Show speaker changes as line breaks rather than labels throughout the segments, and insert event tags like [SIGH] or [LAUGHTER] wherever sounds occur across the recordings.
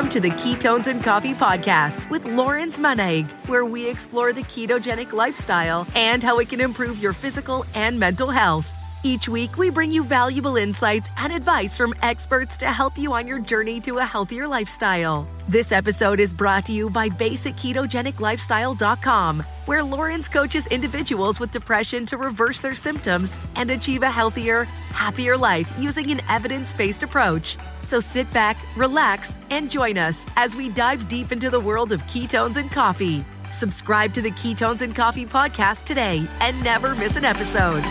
Welcome to the Ketones and Coffee Podcast with Lawrence Monaig, where we explore the ketogenic lifestyle and how it can improve your physical and mental health. Each week, we bring you valuable insights and advice from experts to help you on your journey to a healthier lifestyle. This episode is brought to you by BasicKetogenicLifestyle.com, where Lawrence coaches individuals with depression to reverse their symptoms and achieve a healthier, happier life using an evidence based approach. So sit back, relax, and join us as we dive deep into the world of ketones and coffee. Subscribe to the Ketones and Coffee podcast today and never miss an episode.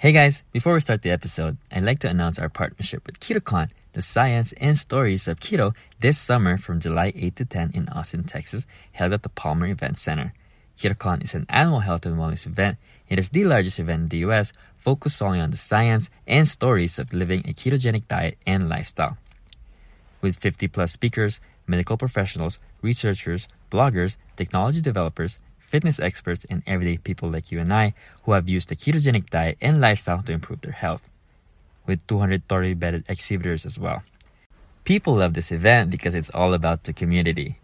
Hey guys, before we start the episode, I'd like to announce our partnership with KetoCon, the science and stories of keto, this summer from July 8 to 10 in Austin, Texas, held at the Palmer Event Center. KetoCon is an annual health and wellness event. It is the largest event in the US, focused solely on the science and stories of living a ketogenic diet and lifestyle. With 50 plus speakers, medical professionals, researchers, bloggers, technology developers, fitness experts, and everyday people like you and I who have used the ketogenic diet and lifestyle to improve their health, with 230 bedded exhibitors as well. People love this event because it's all about the community.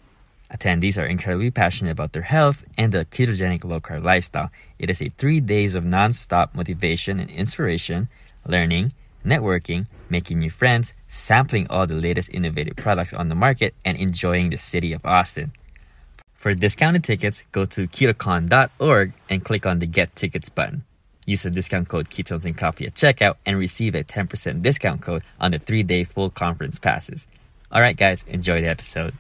Attendees are incredibly passionate about their health and the ketogenic low carb lifestyle. It is a three days of non stop motivation and inspiration, learning, networking, making new friends, sampling all the latest innovative products on the market, and enjoying the city of Austin. For discounted tickets, go to ketocon.org and click on the Get Tickets button. Use the discount code Ketones and Coffee at checkout and receive a 10% discount code on the three day full conference passes. Alright, guys, enjoy the episode.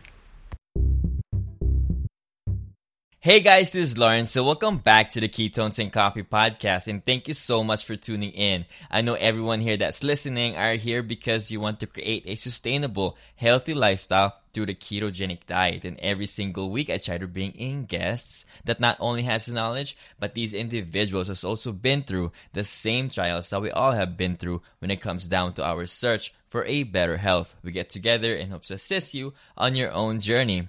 Hey guys, this is Lawrence. So welcome back to the Ketones and Coffee podcast and thank you so much for tuning in. I know everyone here that's listening are here because you want to create a sustainable, healthy lifestyle through the ketogenic diet. And every single week I try to bring in guests that not only has knowledge, but these individuals has also been through the same trials that we all have been through when it comes down to our search for a better health. We get together and hope to assist you on your own journey.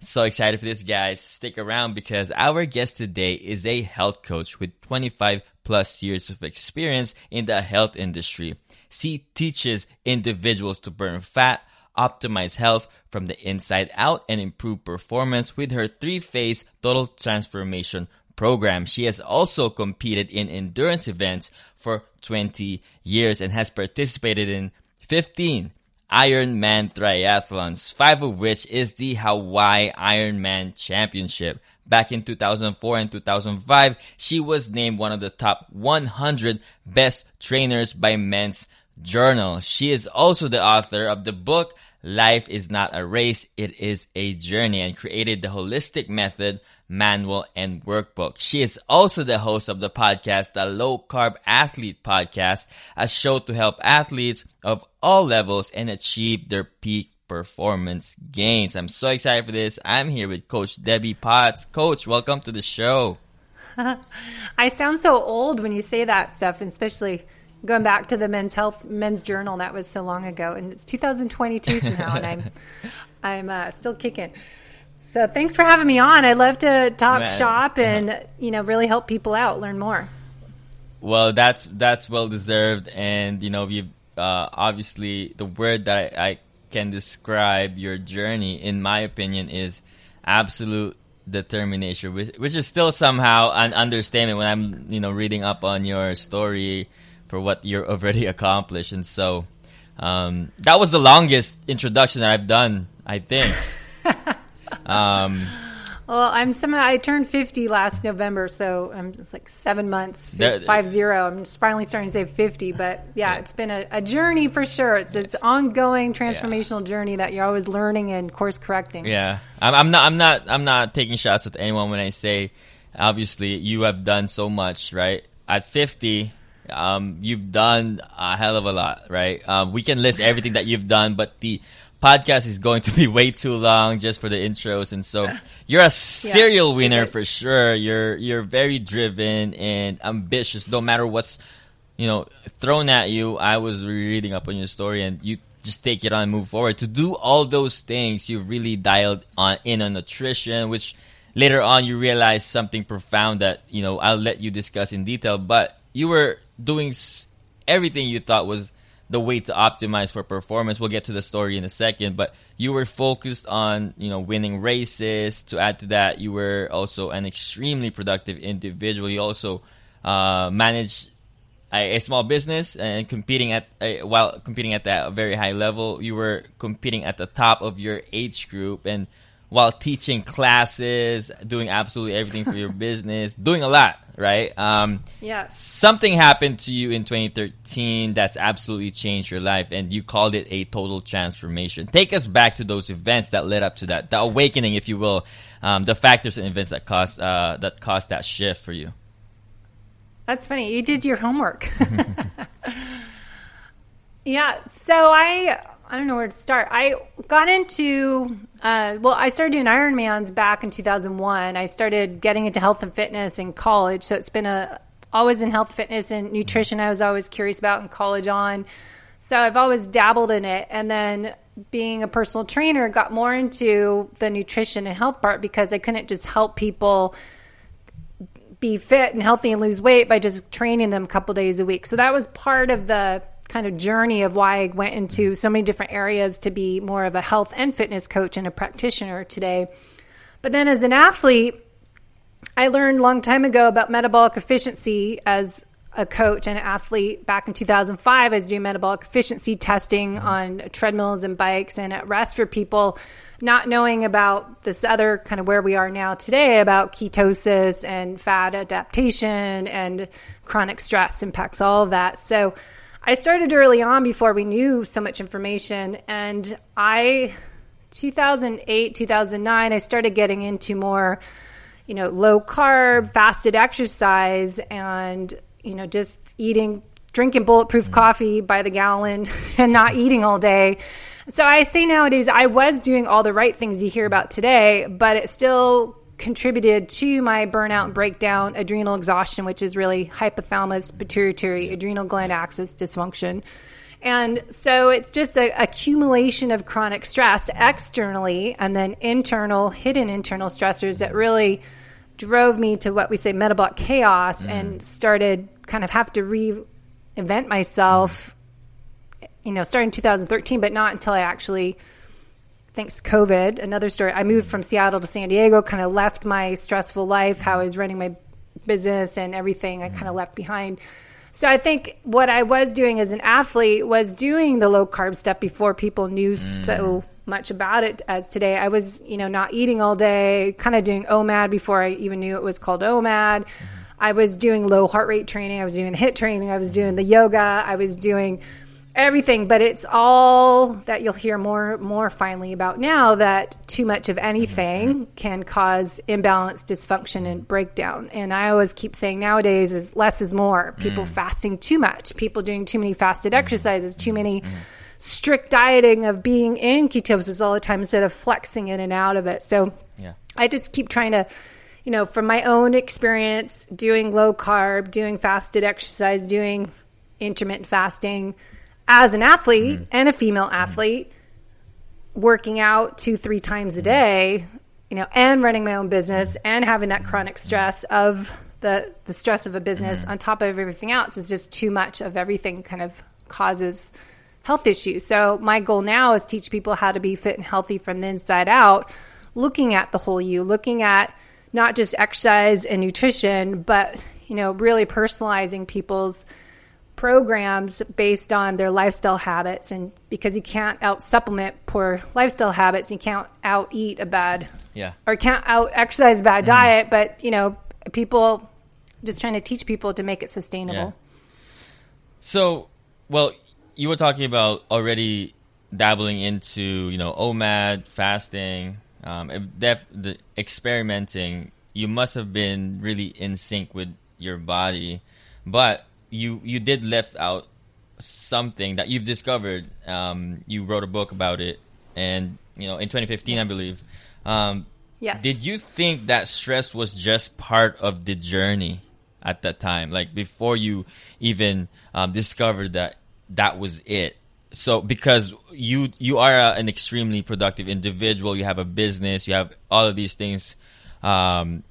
So excited for this, guys. Stick around because our guest today is a health coach with 25 plus years of experience in the health industry. She teaches individuals to burn fat, optimize health from the inside out, and improve performance with her three phase total transformation program. She has also competed in endurance events for 20 years and has participated in 15 Ironman triathlons, five of which is the Hawaii Ironman Championship. Back in 2004 and 2005, she was named one of the top 100 best trainers by Men's Journal. She is also the author of the book Life is Not a Race, It is a Journey and created the holistic method manual, and workbook. She is also the host of the podcast, the Low Carb Athlete Podcast, a show to help athletes of all levels and achieve their peak performance gains. I'm so excited for this. I'm here with Coach Debbie Potts. Coach, welcome to the show. [LAUGHS]
I sound so old when you say that stuff, and especially going back to the men's health men's journal that was so long ago and it's 2022 somehow and i'm [LAUGHS] i'm uh, still kicking so thanks for having me on. I love to talk Man. shop and uh-huh. you know really help people out, learn more.
Well, that's that's well deserved, and you know you uh, obviously the word that I, I can describe your journey, in my opinion, is absolute determination, which, which is still somehow an understatement when I'm you know reading up on your story for what you're [LAUGHS] already accomplished, and so um, that was the longest introduction that I've done, I think.
Um, well, I'm some. I turned 50 last November, so I'm just like seven months, five zero. I'm just finally starting to say 50, but yeah, yeah. it's been a, a, journey for sure. It's it's ongoing transformational yeah. journey that you're always learning and course correcting.
Yeah, I'm, I'm not. I'm not. I'm not taking shots with anyone when I say, obviously, you have done so much, right? At 50, um, you've done a hell of a lot, right? Um, we can list everything that you've done, but the podcast is going to be way too long just for the intros, and so you're a serial yeah, winner for sure. You're you're very driven and ambitious, no matter what's you know thrown at you. I was reading up on your story, and you just take it on and move forward. To do all those things, you really dialed on in on nutrition, which later on you realize something profound that you know I'll let you discuss in detail. But you were doing everything you thought was the way to optimize for performance. We'll get to the story in a second, but you were focused on, you know, winning races. To add to that, you were also an extremely productive individual. You also uh, managed a, a, small business and competing at a, while competing at that very high level. You were competing at the top of your age group and while teaching classes, doing absolutely everything for your [LAUGHS] business, doing a lot, right? Um,
yeah.
Something happened to you in 2013 that's absolutely changed your life, and you called it a total transformation. Take us back to those events that led up to that, the awakening, if you will, um, the factors and events that caused uh, that caused that shift for you.
That's funny. You did your homework. [LAUGHS] [LAUGHS] yeah. So I I don't know where to start. I got into, uh, well, I started doing Ironmans back in 2001. I started getting into health and fitness in college. So it's been a, always in health, fitness, and nutrition. I was always curious about in college on. So I've always dabbled in it. And then being a personal trainer, got more into the nutrition and health part because I couldn't just help people be fit and healthy and lose weight by just training them a couple days a week. So that was part of the kind of journey of why I went into mm-hmm. so many different areas to be more of a health and fitness coach and a practitioner today. But then as an athlete, I learned a long time ago about metabolic efficiency as a coach and an athlete back in 2005 I was doing metabolic efficiency testing mm-hmm. on treadmills and bikes and at rest for people not knowing about this other kind of where we are now today about ketosis and fat adaptation and chronic stress impacts all of that. So I started early on before we knew so much information. And I, 2008, 2009, I started getting into more, you know, low carb, fasted exercise, and, you know, just eating, drinking bulletproof mm-hmm. coffee by the gallon [LAUGHS] and not eating all day. So I say nowadays, I was doing all the right things you hear about today, but it still contributed to my burnout and breakdown, adrenal exhaustion, which is really hypothalamus pituitary adrenal gland axis dysfunction. And so it's just an accumulation of chronic stress externally and then internal, hidden internal stressors that really drove me to what we say metabolic chaos mm. and started kind of have to reinvent myself, you know, starting 2013, but not until I actually thanks COVID, another story. I moved from Seattle to San Diego, kind of left my stressful life, how I was running my business and everything I kind of left behind. So I think what I was doing as an athlete was doing the low carb stuff before people knew mm. so much about it as today. I was, you know, not eating all day, kind of doing OMAD before I even knew it was called OMAD. Mm-hmm. I was doing low heart rate training. I was doing HIIT training. I was doing the yoga. I was doing everything but it's all that you'll hear more more finally about now that too much of anything can cause imbalance dysfunction and breakdown and i always keep saying nowadays is less is more people mm. fasting too much people doing too many fasted mm. exercises too many mm. strict dieting of being in ketosis all the time instead of flexing in and out of it so yeah. i just keep trying to you know from my own experience doing low carb doing fasted exercise doing intermittent fasting as an athlete mm. and a female athlete working out two three times a day you know and running my own business and having that chronic stress of the the stress of a business mm. on top of everything else is just too much of everything kind of causes health issues so my goal now is teach people how to be fit and healthy from the inside out looking at the whole you looking at not just exercise and nutrition but you know really personalizing people's programs based on their lifestyle habits and because you can't out supplement poor lifestyle habits you can't out eat a bad
yeah
or can't out exercise a bad mm. diet but you know people just trying to teach people to make it sustainable yeah.
so well you were talking about already dabbling into you know omad fasting um, def- the experimenting you must have been really in sync with your body but you you did left out something that you've discovered. Um, you wrote a book about it, and you know in 2015, I believe. Um,
yes.
Did you think that stress was just part of the journey at that time, like before you even um, discovered that that was it? So because you you are a, an extremely productive individual, you have a business, you have all of these things um,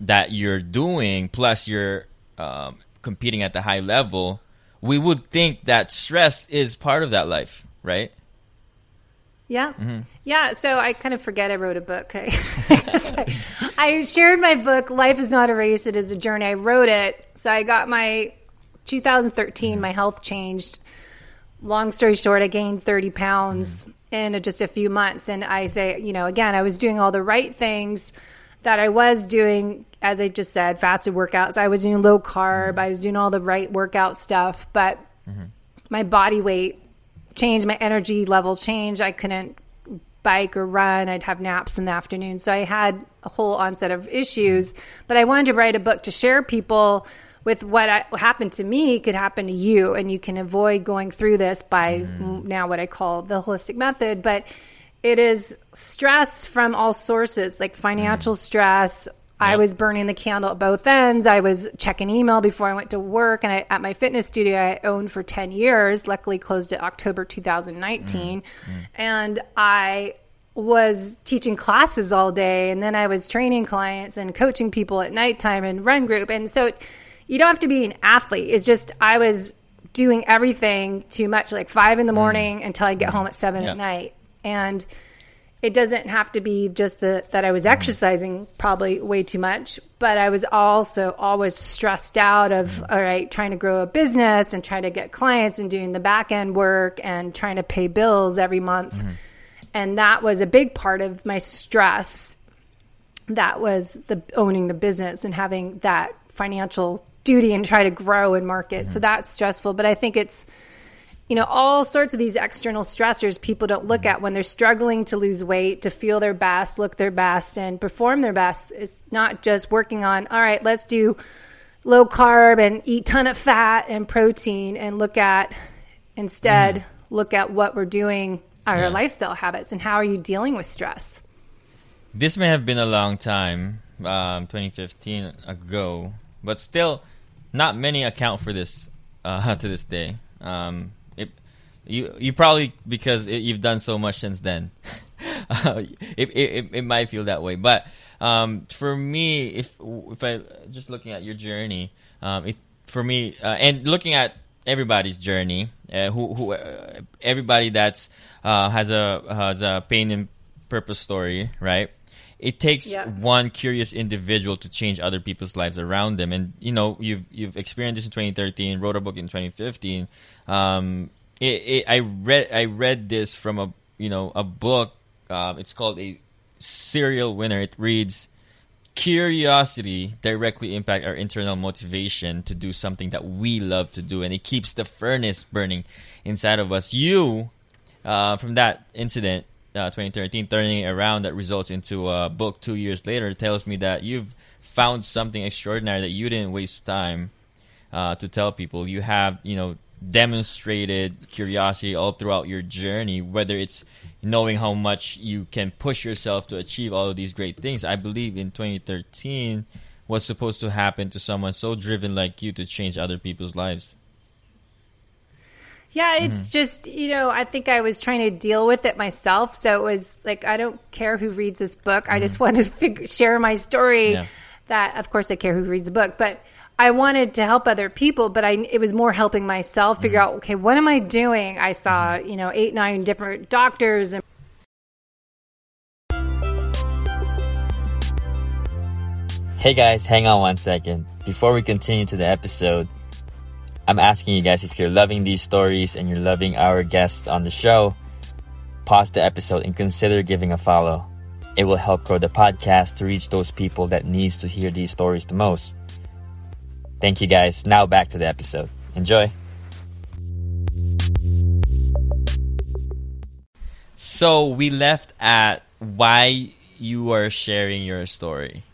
that you're doing, plus you're um, competing at the high level, we would think that stress is part of that life, right?
Yeah. Mm-hmm. Yeah. So I kind of forget I wrote a book. I, [LAUGHS] [LAUGHS] I, shared my book, Life is Not a Race, It is a Journey. I wrote it. So I got my 2013, mm-hmm. my health changed. Long story short, I gained 30 pounds mm-hmm. in just a few months. And I say, you know, again, I was doing all the right things that I was doing, as I just said, fasted workouts. I was doing low carb. Mm-hmm. I was doing all the right workout stuff, but mm-hmm. my body weight changed, my energy level changed. I couldn't bike or run. I'd have naps in the afternoon. So I had a whole onset of issues, but I wanted to write a book to share people with what I, happened to me could happen to you and you can avoid going through this by mm. now what I call the holistic method, but it is stress from all sources, like financial mm. stress. Yep. I was burning the candle at both ends. I was checking email before I went to work. And I, at my fitness studio, I owned for 10 years, luckily closed it October 2019. Mm. Mm. And I was teaching classes all day. And then I was training clients and coaching people at nighttime and run group. And so you don't have to be an athlete. It's just, I was doing everything too much, like five in the mm. morning mm. until I get home at seven at night and it doesn't have to be just the, that I was exercising probably way too much, but I was also always stressed out of, all right, trying to grow a business and trying to get clients and doing the back end work and trying to pay bills every month. Mm-hmm. And that was a big part of my stress. That was the owning the business and having that financial duty and try to grow and market. Mm-hmm. So that's stressful. But I think it's, you know, all sorts of these external stressors people don't look at when they're struggling to lose weight, to feel their best, look their best, and perform their best. It's not just working on, all right, let's do low carb and eat ton of fat and protein and look at instead mm. look at what we're doing our yeah. lifestyle habits and how are you dealing with stress
this may have been a long time um, 2015 ago but still not many account for this uh, [LAUGHS] to this day um, you you probably because it, you've done so much since then. [LAUGHS] uh, it, it it might feel that way, but um, for me, if if I just looking at your journey, um, if for me uh, and looking at everybody's journey, uh, who who uh, everybody that's uh, has a has a pain and purpose story, right? It takes yeah. one curious individual to change other people's lives around them, and you know you've you've experienced this in 2013, wrote a book in 2015. Um, it, it, I read I read this from a you know a book. Um, it's called a serial winner. It reads, "Curiosity directly impact our internal motivation to do something that we love to do, and it keeps the furnace burning inside of us." You, uh, from that incident, uh, 2013, turning around that results into a book two years later, tells me that you've found something extraordinary that you didn't waste time uh, to tell people. You have, you know, demonstrated curiosity all throughout your journey, whether it's knowing how much you can push yourself to achieve all of these great things. I believe in 2013 was supposed to happen to someone so driven like you to change other people's lives.
Yeah, it's mm-hmm. just, you know, I think I was trying to deal with it myself. So it was like, I don't care who reads this book. Mm-hmm. I just mm-hmm. want to figure, share my story. Yeah. That, of course, I care who reads the book, but I wanted to help other people, but I it was more helping myself figure mm-hmm. out okay, what am I doing? I saw, mm-hmm. you know, eight, nine different doctors and
Hey guys, hang on one second. Before we continue to the episode, I'm asking you guys if you're loving these stories and you're loving our guests on the show, pause the episode and consider giving a follow. It will help grow the podcast to reach those people that needs to hear these stories the most. Thank you guys. Now back to the episode. Enjoy. So we left at why you are sharing your story.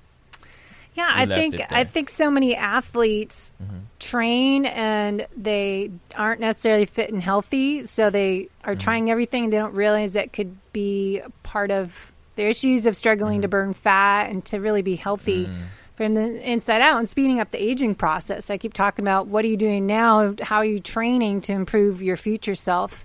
Yeah, we I think I think so many athletes mm-hmm. train and they aren't necessarily fit and healthy, so they are mm-hmm. trying everything. They don't realize that could be part of their issues of struggling mm-hmm. to burn fat and to really be healthy. From the inside out and speeding up the aging process. I keep talking about what are you doing now? How are you training to improve your future self?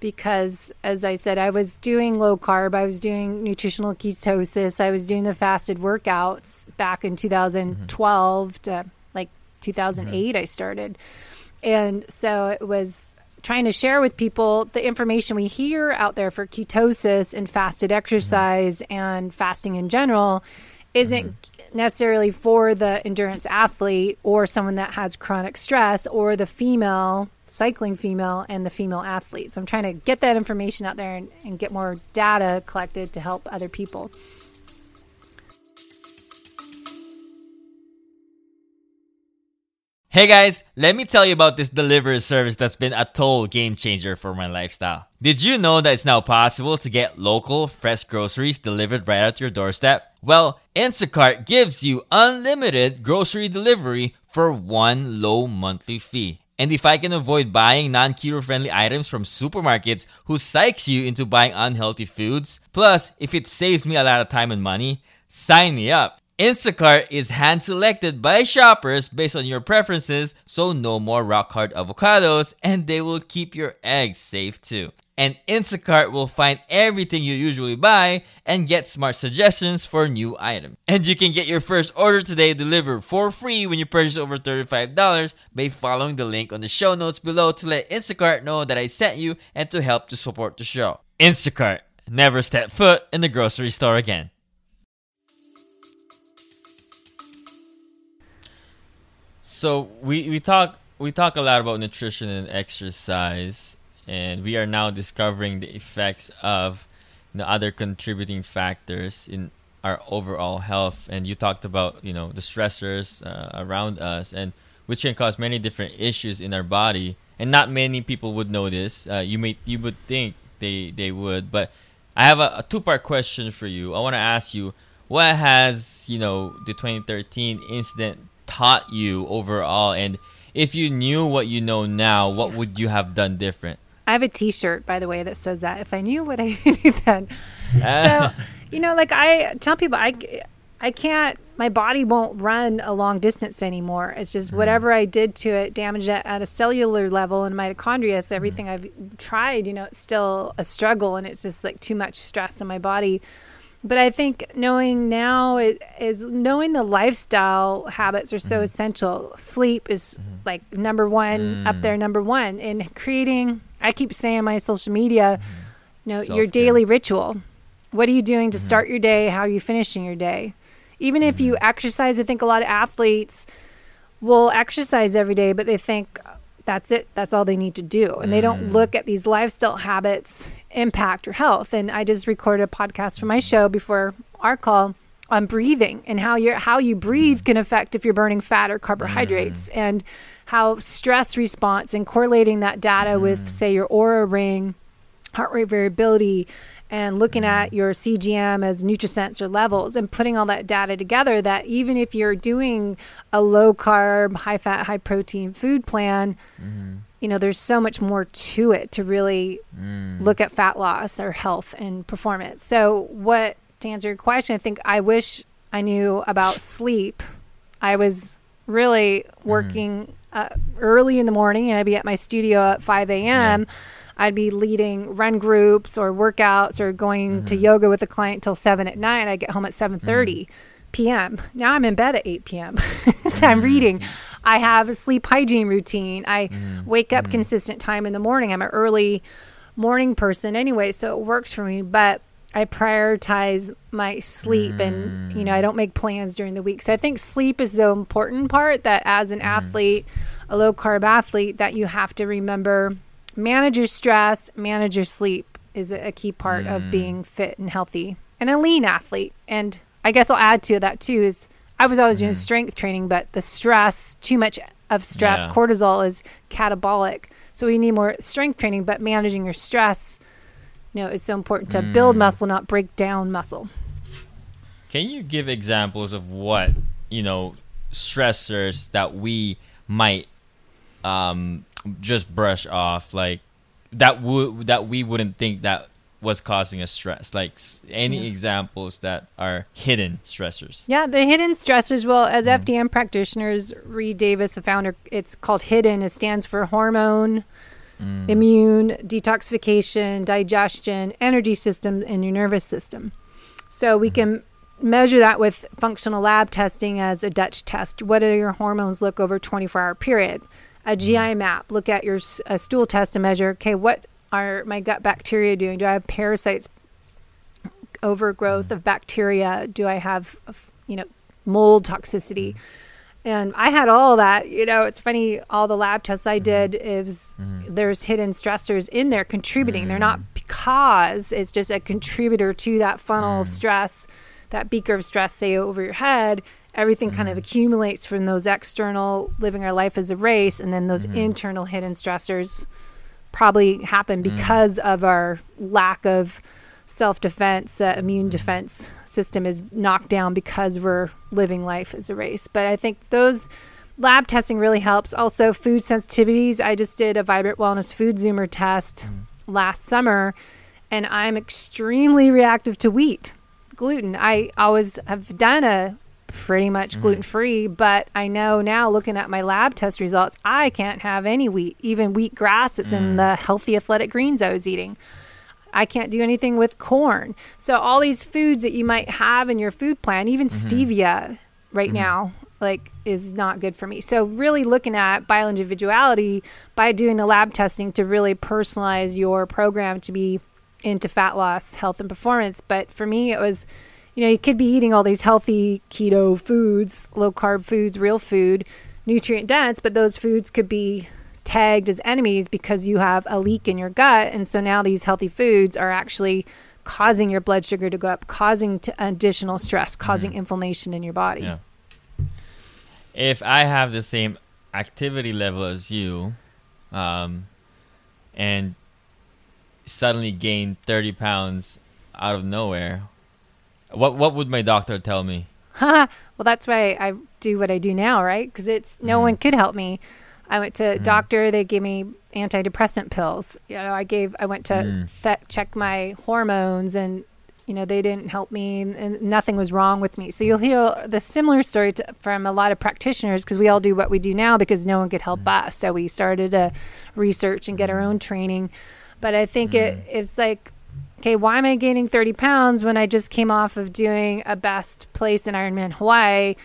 Because, as I said, I was doing low carb, I was doing nutritional ketosis, I was doing the fasted workouts back in 2012 mm-hmm. to like 2008, mm-hmm. I started. And so it was trying to share with people the information we hear out there for ketosis and fasted exercise mm-hmm. and fasting in general isn't mm-hmm. Necessarily for the endurance athlete or someone that has chronic stress or the female cycling female and the female athlete. So I'm trying to get that information out there and, and get more data collected to help other people.
Hey guys, let me tell you about this delivery service that's been a total game changer for my lifestyle. Did you know that it's now possible to get local, fresh groceries delivered right at your doorstep? Well, Instacart gives you unlimited grocery delivery for one low monthly fee. And if I can avoid buying non keto friendly items from supermarkets who psychs you into buying unhealthy foods, plus if it saves me a lot of time and money, sign me up. Instacart is hand selected by shoppers based on your preferences, so no more rock hard avocados, and they will keep your eggs safe too. And Instacart will find everything you usually buy and get smart suggestions for new items. And you can get your first order today delivered for free when you purchase over $35 by following the link on the show notes below to let Instacart know that I sent you and to help to support the show. Instacart, never step foot in the grocery store again. So we, we talk we talk a lot about nutrition and exercise, and we are now discovering the effects of the other contributing factors in our overall health. And you talked about you know the stressors uh, around us, and which can cause many different issues in our body. And not many people would know this. Uh, you may you would think they they would, but I have a, a two part question for you. I want to ask you what has you know the 2013 incident taught you overall? And if you knew what you know now, what would you have done different?
I have a T-shirt, by the way, that says that. If I knew what I [LAUGHS] knew then, so you know, like I tell people, I I can't. My body won't run a long distance anymore. It's just mm. whatever I did to it, damaged it at a cellular level in mitochondria. So everything mm. I've tried, you know, it's still a struggle, and it's just like too much stress in my body but I think knowing now is, is, knowing the lifestyle habits are so mm-hmm. essential. Sleep is mm-hmm. like number one mm. up there, number one, and creating. I keep saying my social media, mm-hmm. you know, Self-care. your daily ritual. What are you doing to start your day? How are you finishing your day? Even if you exercise, I think a lot of athletes will exercise every day, but they think that's it. That's all they need to do. And they don't mm. look at these lifestyle habits impact your health. And I just recorded a podcast for my show before our call on breathing and how you how you breathe mm. can affect if you're burning fat or carbohydrates mm. and how stress response and correlating that data with say your Oura ring, heart rate variability, and looking at mm. your CGM as Nutrisensor levels and putting all that data together that even if you're doing a low carb, high fat, high protein food plan, mm. You know, there's so much more to it to really mm. look at fat loss or health and performance. So, what to answer your question, I think I wish I knew about sleep. I was really mm. working uh, early in the morning and I'd be at my studio at 5 a.m. Yeah I'd be leading run groups or workouts or going mm-hmm. to yoga with a client till seven at night. I get home at seven thirty mm-hmm. p.m. Now I'm in bed at eight p.m. [LAUGHS] so. I'm reading. I have a sleep hygiene routine. I mm-hmm. wake up mm-hmm. consistent time in the morning. I'm an early morning person anyway, so it works for me. But I prioritize my sleep and you know I mm. don't make plans during the week. So I think sleep is the important part that as an mm. athlete, a low carb athlete that you have to remember manage your stress, manage your sleep is a, key part mm. of being fit and healthy and a lean athlete. And I guess I'll add to that too is I was always mm. doing strength training, but the stress, too much of stress, yeah. cortisol is catabolic. So we need more strength training, but managing your stress, you know, is so important to mm. build muscle, not break down muscle.
Can you give examples of what, you know, stressors that we might um, just brush off like that would that we wouldn't think that was causing us stress like any examples that are hidden stressors?
Yeah the hidden stressors well as mm. fdn practitioners reed davis a founder it's called hidden it stands for hormone mm. immune detoxification digestion energy system and your nervous system. So we mm. can measure that with functional lab testing as a dutch test. What do your hormones look over 24 hour period? A GI map, look at your a stool test to measure, okay, what are my gut bacteria doing? Do I have parasites, overgrowth of bacteria? Do I have, you know, mold toxicity? And I had all that. You know, it's funny. All the lab tests I did is mm-hmm. there's hidden stressors in there contributing. Mm-hmm. They're not because it's just a contributor to that funnel mm-hmm. of stress, that beaker of stress, say over your head. Everything kind of accumulates from those external living our life as a race, and then those internal hidden stressors probably happen because of our lack of self defense, uh, immune defense system is knocked down because we're living life as a race. But I think those lab testing really helps. Also, food sensitivities. I just did a Vibrant Wellness Food Zoomer test mm. last summer, and I'm extremely reactive to wheat, gluten. I always have done a pretty much mm. gluten free, but I know now looking at my lab test results, I can't have any wheat, even wheat grass that's mm. in the healthy athletic greens I was eating. I can't do anything with corn. So all these foods that you might have in your food plan, even mm-hmm. stevia right mm-hmm. now, like is not good for me. So really looking at bioindividuality by doing the lab testing to really personalize your program to be into fat loss, health and performance. But for me it was you know, you could be eating all these healthy keto foods, low carb foods, real food, nutrient dense, but those foods could be tagged as enemies because you have a leak in your gut. And so now these healthy foods are actually causing your blood sugar to go up, causing additional stress, causing mm-hmm. inflammation in your body. Yeah.
If I have the same activity level as you, um, and suddenly gain 30 pounds out of nowhere, what what would my doctor tell me? [LAUGHS]
well, that's why I do what I do now, right? Because it's no mm. one could help me. I went to mm. doctor. They gave me antidepressant pills. You know, I gave. I went to mm. th- check my hormones, and you know they didn't help me, and nothing was wrong with me. So you'll hear the similar story to, from a lot of practitioners because we all do what we do now because no one could help mm. us. So we started to research and get our own training. But I think it mm. it's like okay, why am I gaining 30 pounds when I just came off of doing a best place in Ironman Hawaii?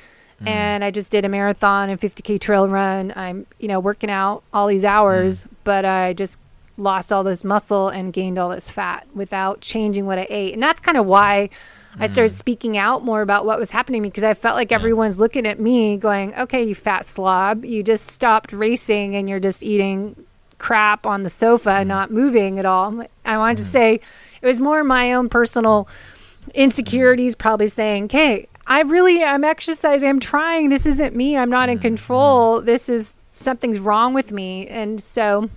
Mm. and I just did a marathon and 50k trail run. I'm, you know, working out all these hours, mm. but I just lost all this muscle and gained all this fat without changing what I ate. And that's kind of why mm. I started speaking out more about what was happening to me because I felt like yeah. everyone's looking at me going, "Okay, you fat slob, you just stopped racing and you're just eating crap on the sofa, mm. not moving at all." I wanted to mm. say it was more my own personal insecurities probably saying, "Okay, I really I'm exercising. I'm trying. This isn't me. I'm not in mm-hmm. control. This is something's wrong with me." And so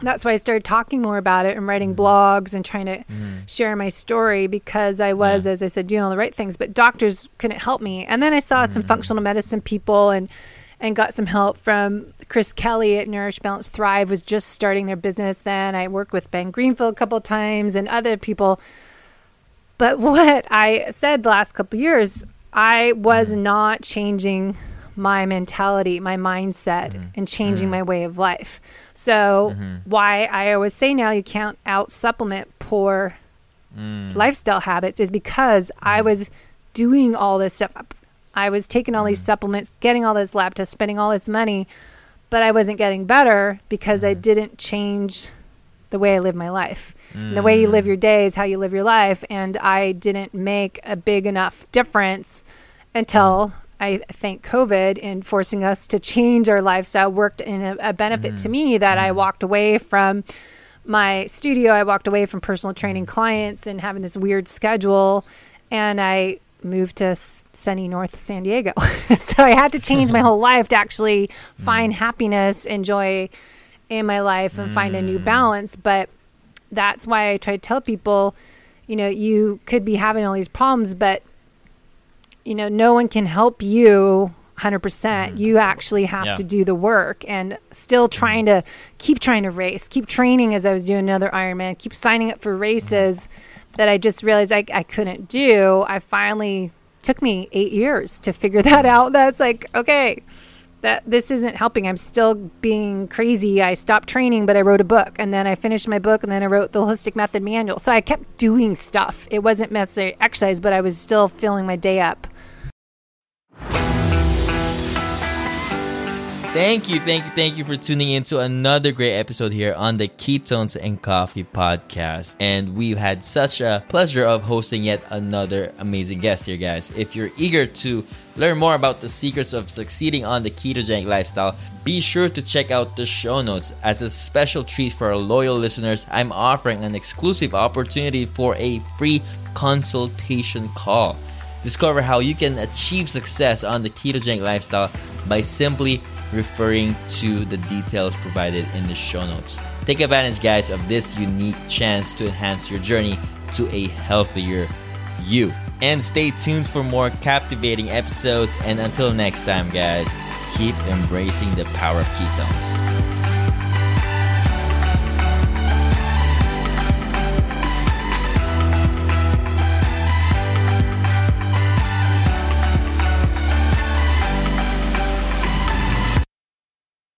that's why I started talking more about it and writing mm-hmm. blogs and trying to mm. share my story because I was, yeah. as I said, doing all the right things, but doctors couldn't help me. And then I saw mm. some functional medicine people and and got some help from Chris Kelly at Nourish Balance Thrive was just starting their business then. I worked with Ben Greenfield a couple times and other people. But what I said the last couple years, I was mm-hmm. not changing my mentality, my mindset, mm-hmm. and changing mm-hmm. my way of life. So, why I always say now you can't out supplement poor mm. lifestyle habits is because I mm. was doing all this stuff. I was taking all these mm. supplements, getting all this lab tests, spending all this money, but I wasn't getting better because I didn't change the way I live my life. Mm. The way you live your day is how you live your life. And I didn't make a big enough difference until I think COVID in forcing us to change our lifestyle worked in a, a benefit mm. to me that mm. I walked away from my studio. I walked away from personal training clients and having this weird schedule. And I moved to sunny North San Diego. [LAUGHS] so I had to change my whole life to actually find mm. happiness and joy in my life and find a new mm. balance. But that's why I try to tell people, you know, you could be having all these problems, but you know, no one can help you 100%. Mm-hmm. You actually have yeah. to do the work and still trying to keep trying to race, keep training as I was doing another Ironman, keep signing up for races mm-hmm. That I just realized I, I couldn't do. I finally took me eight years to figure that mm. out. That's like, okay, that this isn't helping. I'm still being crazy. I stopped training, but I wrote a book and then I finished my book and then I wrote the holistic method manual. So I kept doing stuff. It wasn't necessarily exercise, but I was still filling my day up.
Thank you, thank you, thank you for tuning in to another great episode here on the Ketones and Coffee podcast. And we've had such a pleasure of hosting yet another amazing guest here, guys. If you're eager to learn more about the secrets of succeeding on the ketogenic lifestyle, be sure to check out the show notes. As a special treat for our loyal listeners, I'm offering an exclusive opportunity for a free consultation call. Discover how you can achieve success on the ketogenic lifestyle by simply referring to the details provided in the show notes. Take advantage, guys, of this unique chance to enhance your journey to a healthier you. And stay tuned for more captivating episodes. And until next time, guys, keep embracing the power of ketones.